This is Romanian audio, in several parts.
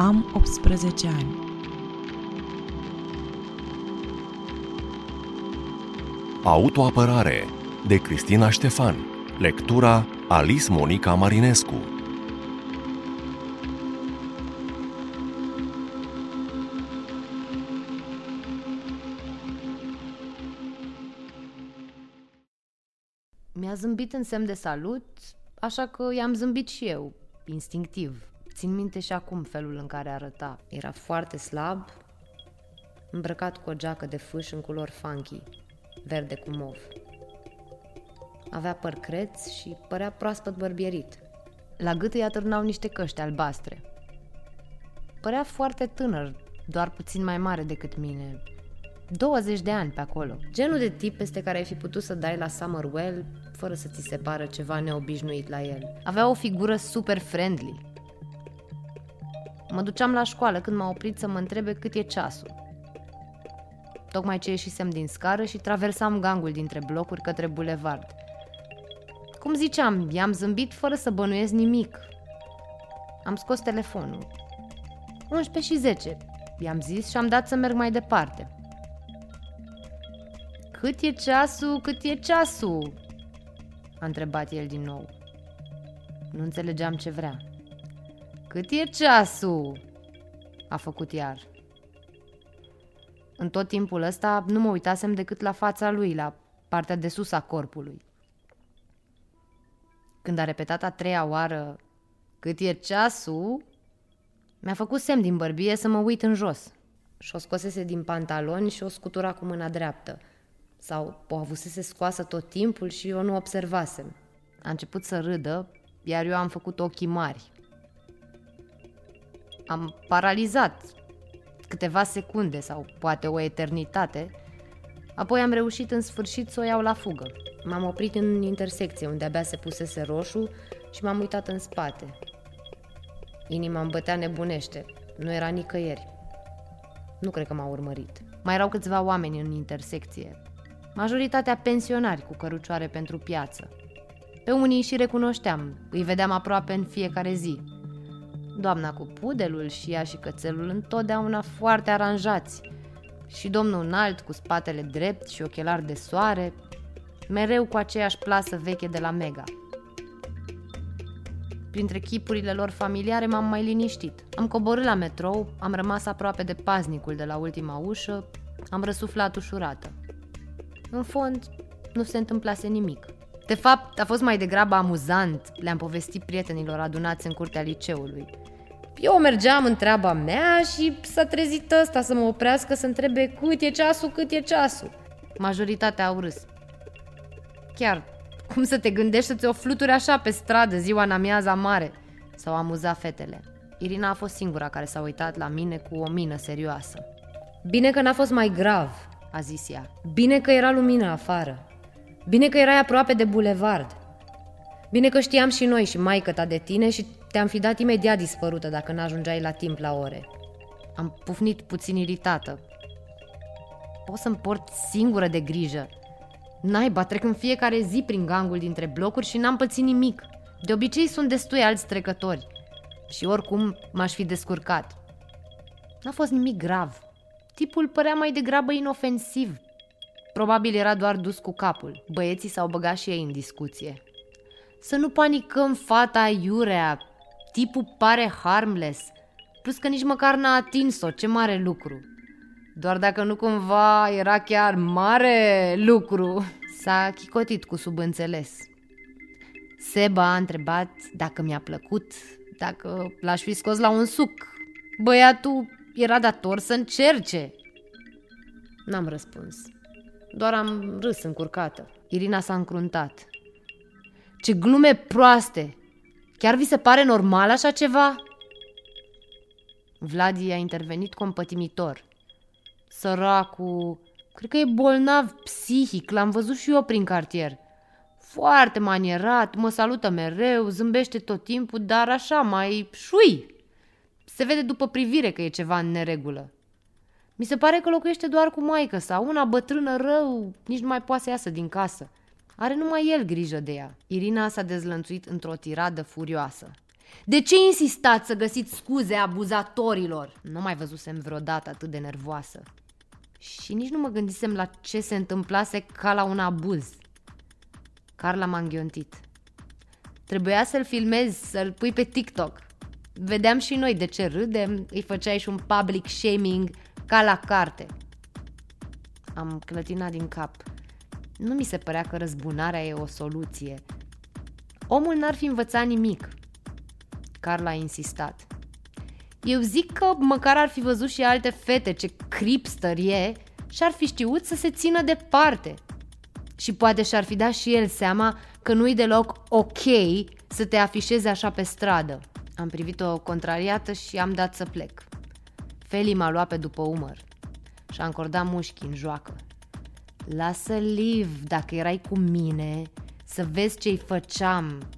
Am 18 ani. Autoapărare de Cristina Ștefan Lectura Alice Monica Marinescu Mi-a zâmbit în semn de salut, așa că i-am zâmbit și eu, instinctiv. Țin minte și acum felul în care arăta. Era foarte slab, îmbrăcat cu o geacă de fâș în culori funky, verde cu mov. Avea păr creț și părea proaspăt bărbierit. La gât îi atârnau niște căști albastre. Părea foarte tânăr, doar puțin mai mare decât mine. 20 de ani pe acolo. Genul de tip peste care ai fi putut să dai la Summerwell fără să ți se pară ceva neobișnuit la el. Avea o figură super friendly. Mă duceam la școală când m-a oprit să mă întrebe cât e ceasul. Tocmai ce ieșisem din scară și traversam gangul dintre blocuri către bulevard. Cum ziceam, i-am zâmbit fără să bănuiesc nimic. Am scos telefonul. 11 și 10, i-am zis și am dat să merg mai departe. Cât e ceasul, cât e ceasul? A întrebat el din nou. Nu înțelegeam ce vrea. Cât e ceasul? A făcut iar. În tot timpul ăsta nu mă uitasem decât la fața lui, la partea de sus a corpului. Când a repetat a treia oară cât e ceasul, mi-a făcut semn din bărbie să mă uit în jos. Și o scosese din pantaloni și o scutura cu mâna dreaptă. Sau o avusese scoasă tot timpul și eu nu observasem. A început să râdă, iar eu am făcut ochii mari. Am paralizat câteva secunde sau poate o eternitate, apoi am reușit în sfârșit să o iau la fugă. M-am oprit în intersecție unde abia se pusese roșu și m-am uitat în spate. Inima îmi bătea nebunește, nu era nicăieri. Nu cred că m-a urmărit. Mai erau câțiva oameni în intersecție, majoritatea pensionari cu cărucioare pentru piață. Pe unii și recunoșteam, îi vedeam aproape în fiecare zi. Doamna cu pudelul și ea și cățelul întotdeauna foarte aranjați și domnul înalt cu spatele drept și ochelari de soare, mereu cu aceeași plasă veche de la Mega. Printre chipurile lor familiare m-am mai liniștit. Am coborât la metrou, am rămas aproape de paznicul de la ultima ușă, am răsuflat ușurată. În fond, nu se întâmplase nimic. De fapt, a fost mai degrabă amuzant, le-am povestit prietenilor adunați în curtea liceului. Eu mergeam în treaba mea și s-a trezit ăsta să mă oprească să întrebe cât e ceasul, cât e ceasul. Majoritatea au râs. Chiar, cum să te gândești să ți-o fluturi așa pe stradă ziua în amiaza mare? S-au amuzat fetele. Irina a fost singura care s-a uitat la mine cu o mină serioasă. Bine că n-a fost mai grav, a zis ea. Bine că era lumină afară. Bine că erai aproape de bulevard. Bine că știam și noi și maică ta de tine și te-am fi dat imediat dispărută dacă n-ajungeai la timp la ore. Am pufnit puțin iritată. Pot să-mi port singură de grijă. Naiba, trec în fiecare zi prin gangul dintre blocuri și n-am pățit nimic. De obicei sunt destui alți trecători. Și oricum m-aș fi descurcat. N-a fost nimic grav. Tipul părea mai degrabă inofensiv. Probabil era doar dus cu capul. Băieții s-au băgat și ei în discuție. Să nu panicăm, fata iurea. Tipul pare harmless. Plus că nici măcar n-a atins-o, ce mare lucru. Doar dacă nu cumva era chiar mare lucru. S-a chicotit cu subînțeles. Seba a întrebat dacă mi-a plăcut, dacă l-aș fi scos la un suc. Băiatul era dator să încerce. N-am răspuns. Doar am râs încurcată. Irina s-a încruntat. Ce glume proaste! Chiar vi se pare normal așa ceva? Vladi a intervenit compătimitor. Săracu, cred că e bolnav psihic, l-am văzut și eu prin cartier. Foarte manierat, mă salută mereu, zâmbește tot timpul, dar așa, mai șui. Se vede după privire că e ceva în neregulă. Mi se pare că locuiește doar cu maică sau una bătrână rău, nici nu mai poate să iasă din casă. Are numai el grijă de ea. Irina s-a dezlănțuit într-o tiradă furioasă. De ce insistați să găsiți scuze abuzatorilor? Nu mai văzusem vreodată atât de nervoasă. Și nici nu mă gândisem la ce se întâmplase ca la un abuz. Carla m-a înghiontit. Trebuia să-l filmezi, să-l pui pe TikTok. Vedeam și noi de ce râdem, îi făceai și un public shaming ca la carte. Am clătinat din cap. Nu mi se părea că răzbunarea e o soluție. Omul n-ar fi învățat nimic. Carla a insistat. Eu zic că măcar ar fi văzut și alte fete ce cripster e și ar fi știut să se țină departe. Și poate și-ar fi dat și el seama că nu-i deloc ok să te afișezi așa pe stradă. Am privit-o contrariată și am dat să plec. Feli m-a luat pe după umăr și a încordat mușchi în joacă. Lasă Liv, dacă erai cu mine, să vezi ce-i făceam.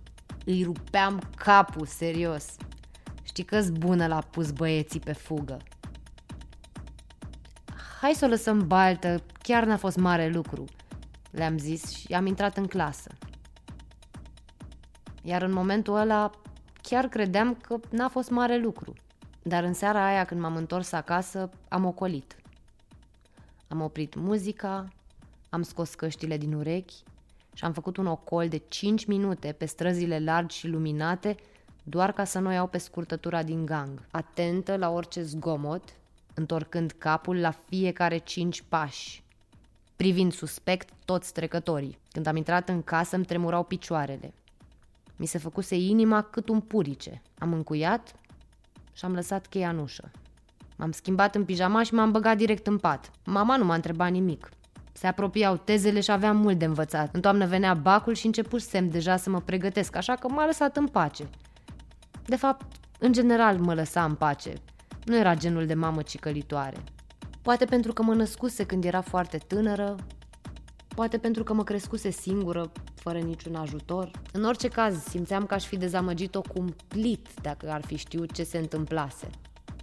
Îi rupeam capul, serios. Știi că-s bună la pus băieții pe fugă. Hai să o lăsăm baltă, chiar n-a fost mare lucru, le-am zis și am intrat în clasă. Iar în momentul ăla chiar credeam că n-a fost mare lucru. Dar în seara aia când m-am întors acasă, am ocolit. Am oprit muzica, am scos căștile din urechi și am făcut un ocol de 5 minute pe străzile largi și luminate doar ca să nu iau pe scurtătura din gang, atentă la orice zgomot, întorcând capul la fiecare cinci pași, privind suspect toți trecătorii. Când am intrat în casă îmi tremurau picioarele. Mi se făcuse inima cât un purice. Am încuiat și am lăsat cheia în ușă. M-am schimbat în pijama și m-am băgat direct în pat. Mama nu m-a întrebat nimic. Se apropiau tezele și aveam mult de învățat. În toamnă venea bacul și începusem deja să mă pregătesc, așa că m-a lăsat în pace. De fapt, în general mă lăsa în pace. Nu era genul de mamă cicălitoare. Poate pentru că mă născuse când era foarte tânără, poate pentru că mă crescuse singură, fără niciun ajutor. În orice caz, simțeam că aș fi dezamăgit-o cumplit dacă ar fi știut ce se întâmplase.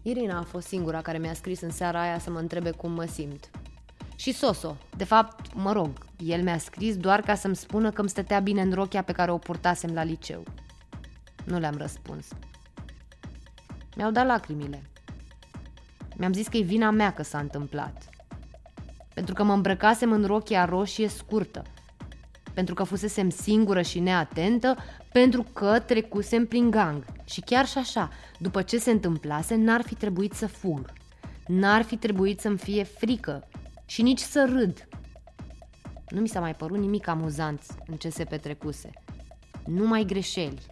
Irina a fost singura care mi-a scris în seara aia să mă întrebe cum mă simt. Și Soso, de fapt, mă rog, el mi-a scris doar ca să-mi spună că îmi stătea bine în rochia pe care o purtasem la liceu. Nu le-am răspuns. Mi-au dat lacrimile. Mi-am zis că e vina mea că s-a întâmplat. Pentru că mă îmbrăcasem în rochia roșie scurtă. Pentru că fusesem singură și neatentă, pentru că trecusem prin gang. Și chiar și așa, după ce se întâmplase, n-ar fi trebuit să fug. N-ar fi trebuit să-mi fie frică și nici să râd. Nu mi s-a mai părut nimic amuzant în ce se petrecuse. Numai greșeli.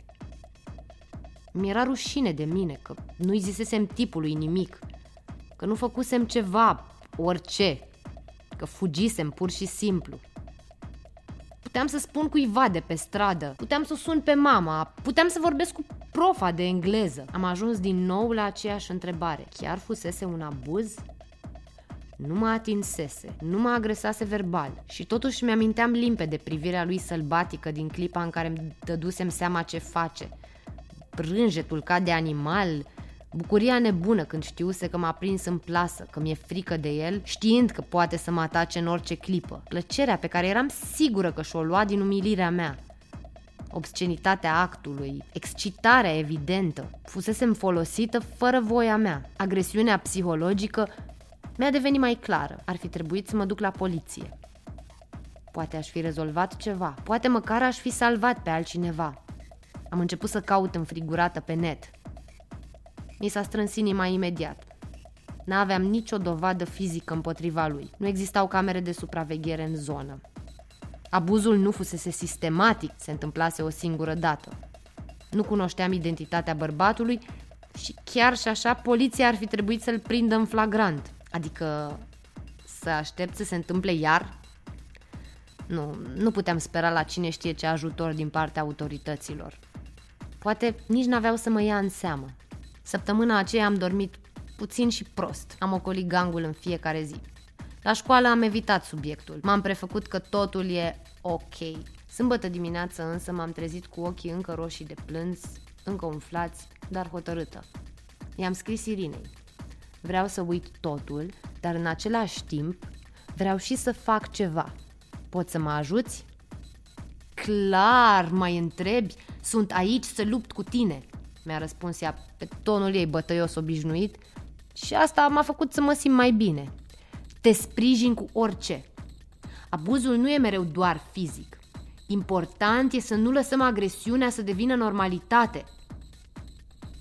Mi-era rușine de mine că nu-i zisesem tipului nimic, că nu făcusem ceva, orice, că fugisem pur și simplu. Puteam să spun cuiva de pe stradă, puteam să sun pe mama, puteam să vorbesc cu profa de engleză. Am ajuns din nou la aceeași întrebare. Chiar fusese un abuz? Nu mă atinsese, nu mă agresase verbal și totuși mi-aminteam limpede privirea lui sălbatică din clipa în care îmi dădusem seama ce face. Brânjetul ca de animal, bucuria nebună când știuse că m-a prins în plasă, că mi-e frică de el, știind că poate să mă atace în orice clipă. Plăcerea pe care eram sigură că și-o lua din umilirea mea obscenitatea actului, excitarea evidentă, fusesem folosită fără voia mea. Agresiunea psihologică mi-a devenit mai clară. Ar fi trebuit să mă duc la poliție. Poate aș fi rezolvat ceva, poate măcar aș fi salvat pe altcineva. Am început să caut înfrigurată pe net. Mi s-a strâns inima imediat. N-aveam nicio dovadă fizică împotriva lui. Nu existau camere de supraveghere în zonă. Abuzul nu fusese sistematic, se întâmplase o singură dată. Nu cunoșteam identitatea bărbatului și chiar și așa poliția ar fi trebuit să-l prindă în flagrant. Adică să aștept să se întâmple iar? Nu, nu puteam spera la cine știe ce ajutor din partea autorităților. Poate nici n-aveau să mă ia în seamă. Săptămâna aceea am dormit puțin și prost. Am ocolit gangul în fiecare zi. La școală am evitat subiectul. M-am prefăcut că totul e ok. Sâmbătă dimineață însă m-am trezit cu ochii încă roșii de plâns, încă umflați, dar hotărâtă. I-am scris Irinei. Vreau să uit totul, dar în același timp vreau și să fac ceva. Poți să mă ajuți? Clar, mai întrebi, sunt aici să lupt cu tine. mi-a răspuns ea pe tonul ei bătăios obișnuit și asta m-a făcut să mă simt mai bine. Te sprijin cu orice. Abuzul nu e mereu doar fizic. Important e să nu lăsăm agresiunea să devină normalitate.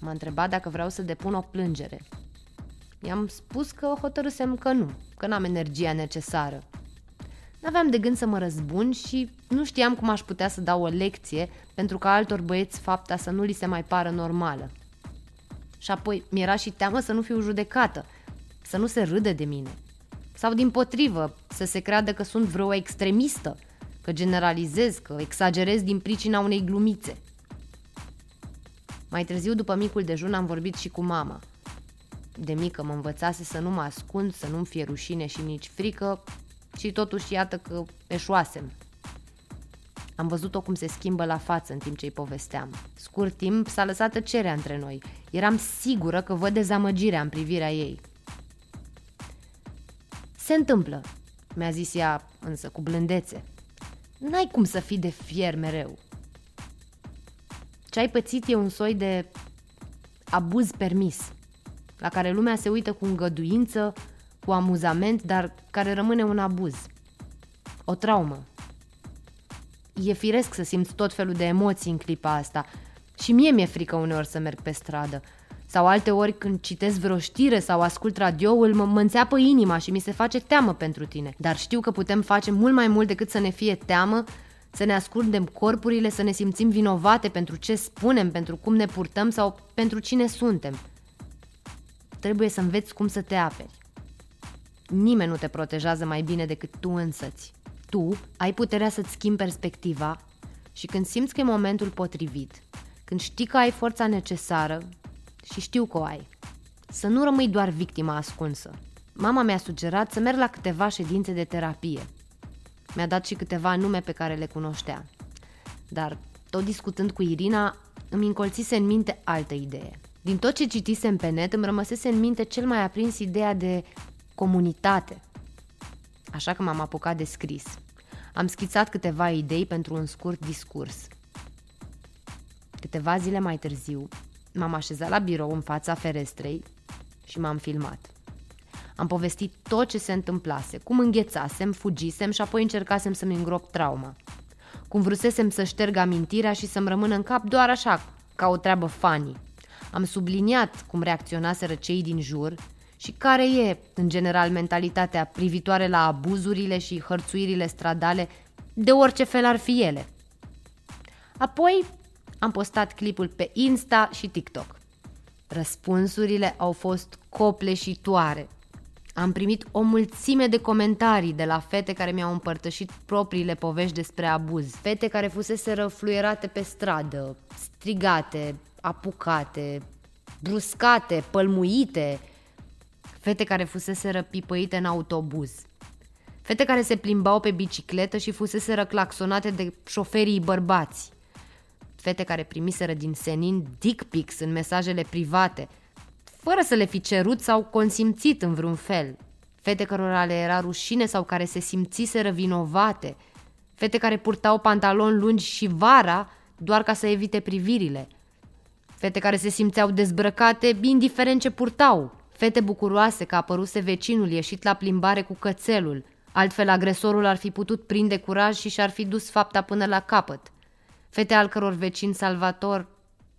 M-a întrebat dacă vreau să depun o plângere. I-am spus că hotărâsem că nu, că n-am energia necesară. N-aveam de gând să mă răzbun și nu știam cum aș putea să dau o lecție pentru ca altor băieți fapta să nu li se mai pară normală. Și apoi mi-era și teamă să nu fiu judecată, să nu se râde de mine. Sau din potrivă, să se creadă că sunt vreo extremistă, că generalizez, că exagerez din pricina unei glumițe. Mai târziu, după micul dejun, am vorbit și cu mama. De mică mă învățase să nu mă ascund, să nu-mi fie rușine și nici frică, și totuși iată că eșuasem. Am văzut-o cum se schimbă la față în timp ce îi povesteam. Scurt timp s-a lăsat tăcerea între noi. Eram sigură că văd dezamăgirea în privirea ei. Se întâmplă, mi-a zis ea însă cu blândețe. N-ai cum să fii de fier mereu. Ce ai pățit e un soi de abuz permis, la care lumea se uită cu îngăduință, cu amuzament, dar care rămâne un abuz. O traumă. E firesc să simți tot felul de emoții în clipa asta. Și mie mi-e frică uneori să merg pe stradă. Sau alte ori când citesc vreo știre sau ascult radioul, mă, mă înțeapă inima și mi se face teamă pentru tine. Dar știu că putem face mult mai mult decât să ne fie teamă, să ne ascundem corpurile, să ne simțim vinovate pentru ce spunem, pentru cum ne purtăm sau pentru cine suntem. Trebuie să înveți cum să te aperi. Nimeni nu te protejează mai bine decât tu însăți. Tu ai puterea să-ți schimbi perspectiva și când simți că e momentul potrivit, când știi că ai forța necesară și știu că o ai, să nu rămâi doar victima ascunsă. Mama mi-a sugerat să merg la câteva ședințe de terapie. Mi-a dat și câteva nume pe care le cunoștea. Dar, tot discutând cu Irina, îmi încolțise în minte altă idee. Din tot ce citisem pe net, îmi rămăsese în minte cel mai aprins ideea de comunitate. Așa că m-am apucat de scris. Am schițat câteva idei pentru un scurt discurs. Câteva zile mai târziu, m-am așezat la birou în fața ferestrei și m-am filmat. Am povestit tot ce se întâmplase, cum înghețasem, fugisem și apoi încercasem să-mi îngrop trauma. Cum vrusesem să șterg amintirea și să-mi rămână în cap doar așa, ca o treabă funny. Am subliniat cum reacționaseră cei din jur și care e, în general, mentalitatea privitoare la abuzurile și hărțuirile stradale, de orice fel ar fi ele. Apoi am postat clipul pe Insta și TikTok. Răspunsurile au fost copleșitoare. Am primit o mulțime de comentarii de la fete care mi-au împărtășit propriile povești despre abuz. Fete care fusese răfluierate pe stradă, strigate, apucate, bruscate, pălmuite, fete care fusese răpipăite în autobuz, fete care se plimbau pe bicicletă și fusese răclaxonate de șoferii bărbați, fete care primiseră din senin dick pics în mesajele private, fără să le fi cerut sau consimțit în vreun fel, fete cărora le era rușine sau care se simțiseră vinovate, fete care purtau pantaloni lungi și vara doar ca să evite privirile, fete care se simțeau dezbrăcate indiferent ce purtau, Fete bucuroase că a apăruse vecinul ieșit la plimbare cu cățelul, altfel agresorul ar fi putut prinde curaj și și-ar fi dus fapta până la capăt. Fete al căror vecin salvator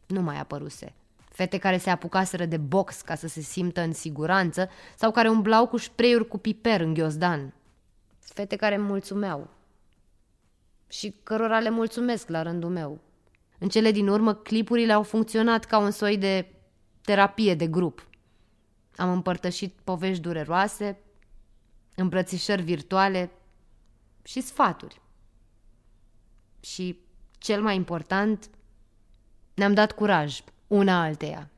nu mai apăruse. Fete care se apucaseră de box ca să se simtă în siguranță sau care umblau cu spreiuri cu piper în ghiozdan. Fete care îmi mulțumeau și cărora le mulțumesc la rândul meu. În cele din urmă, clipurile au funcționat ca un soi de terapie de grup. Am împărtășit povești dureroase, îmbrățișări virtuale și sfaturi. Și, cel mai important, ne-am dat curaj una alteia.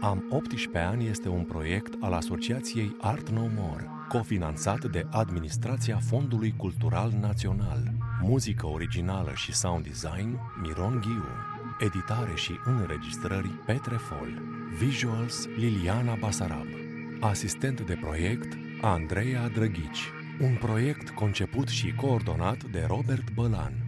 Am 18 ani este un proiect al Asociației Art No More, cofinanțat de Administrația Fondului Cultural Național. Muzică originală și sound design Miron Ghiu. Editare și înregistrări Petre Fol. Visuals Liliana Basarab. Asistent de proiect Andreea Drăghici. Un proiect conceput și coordonat de Robert Bălan.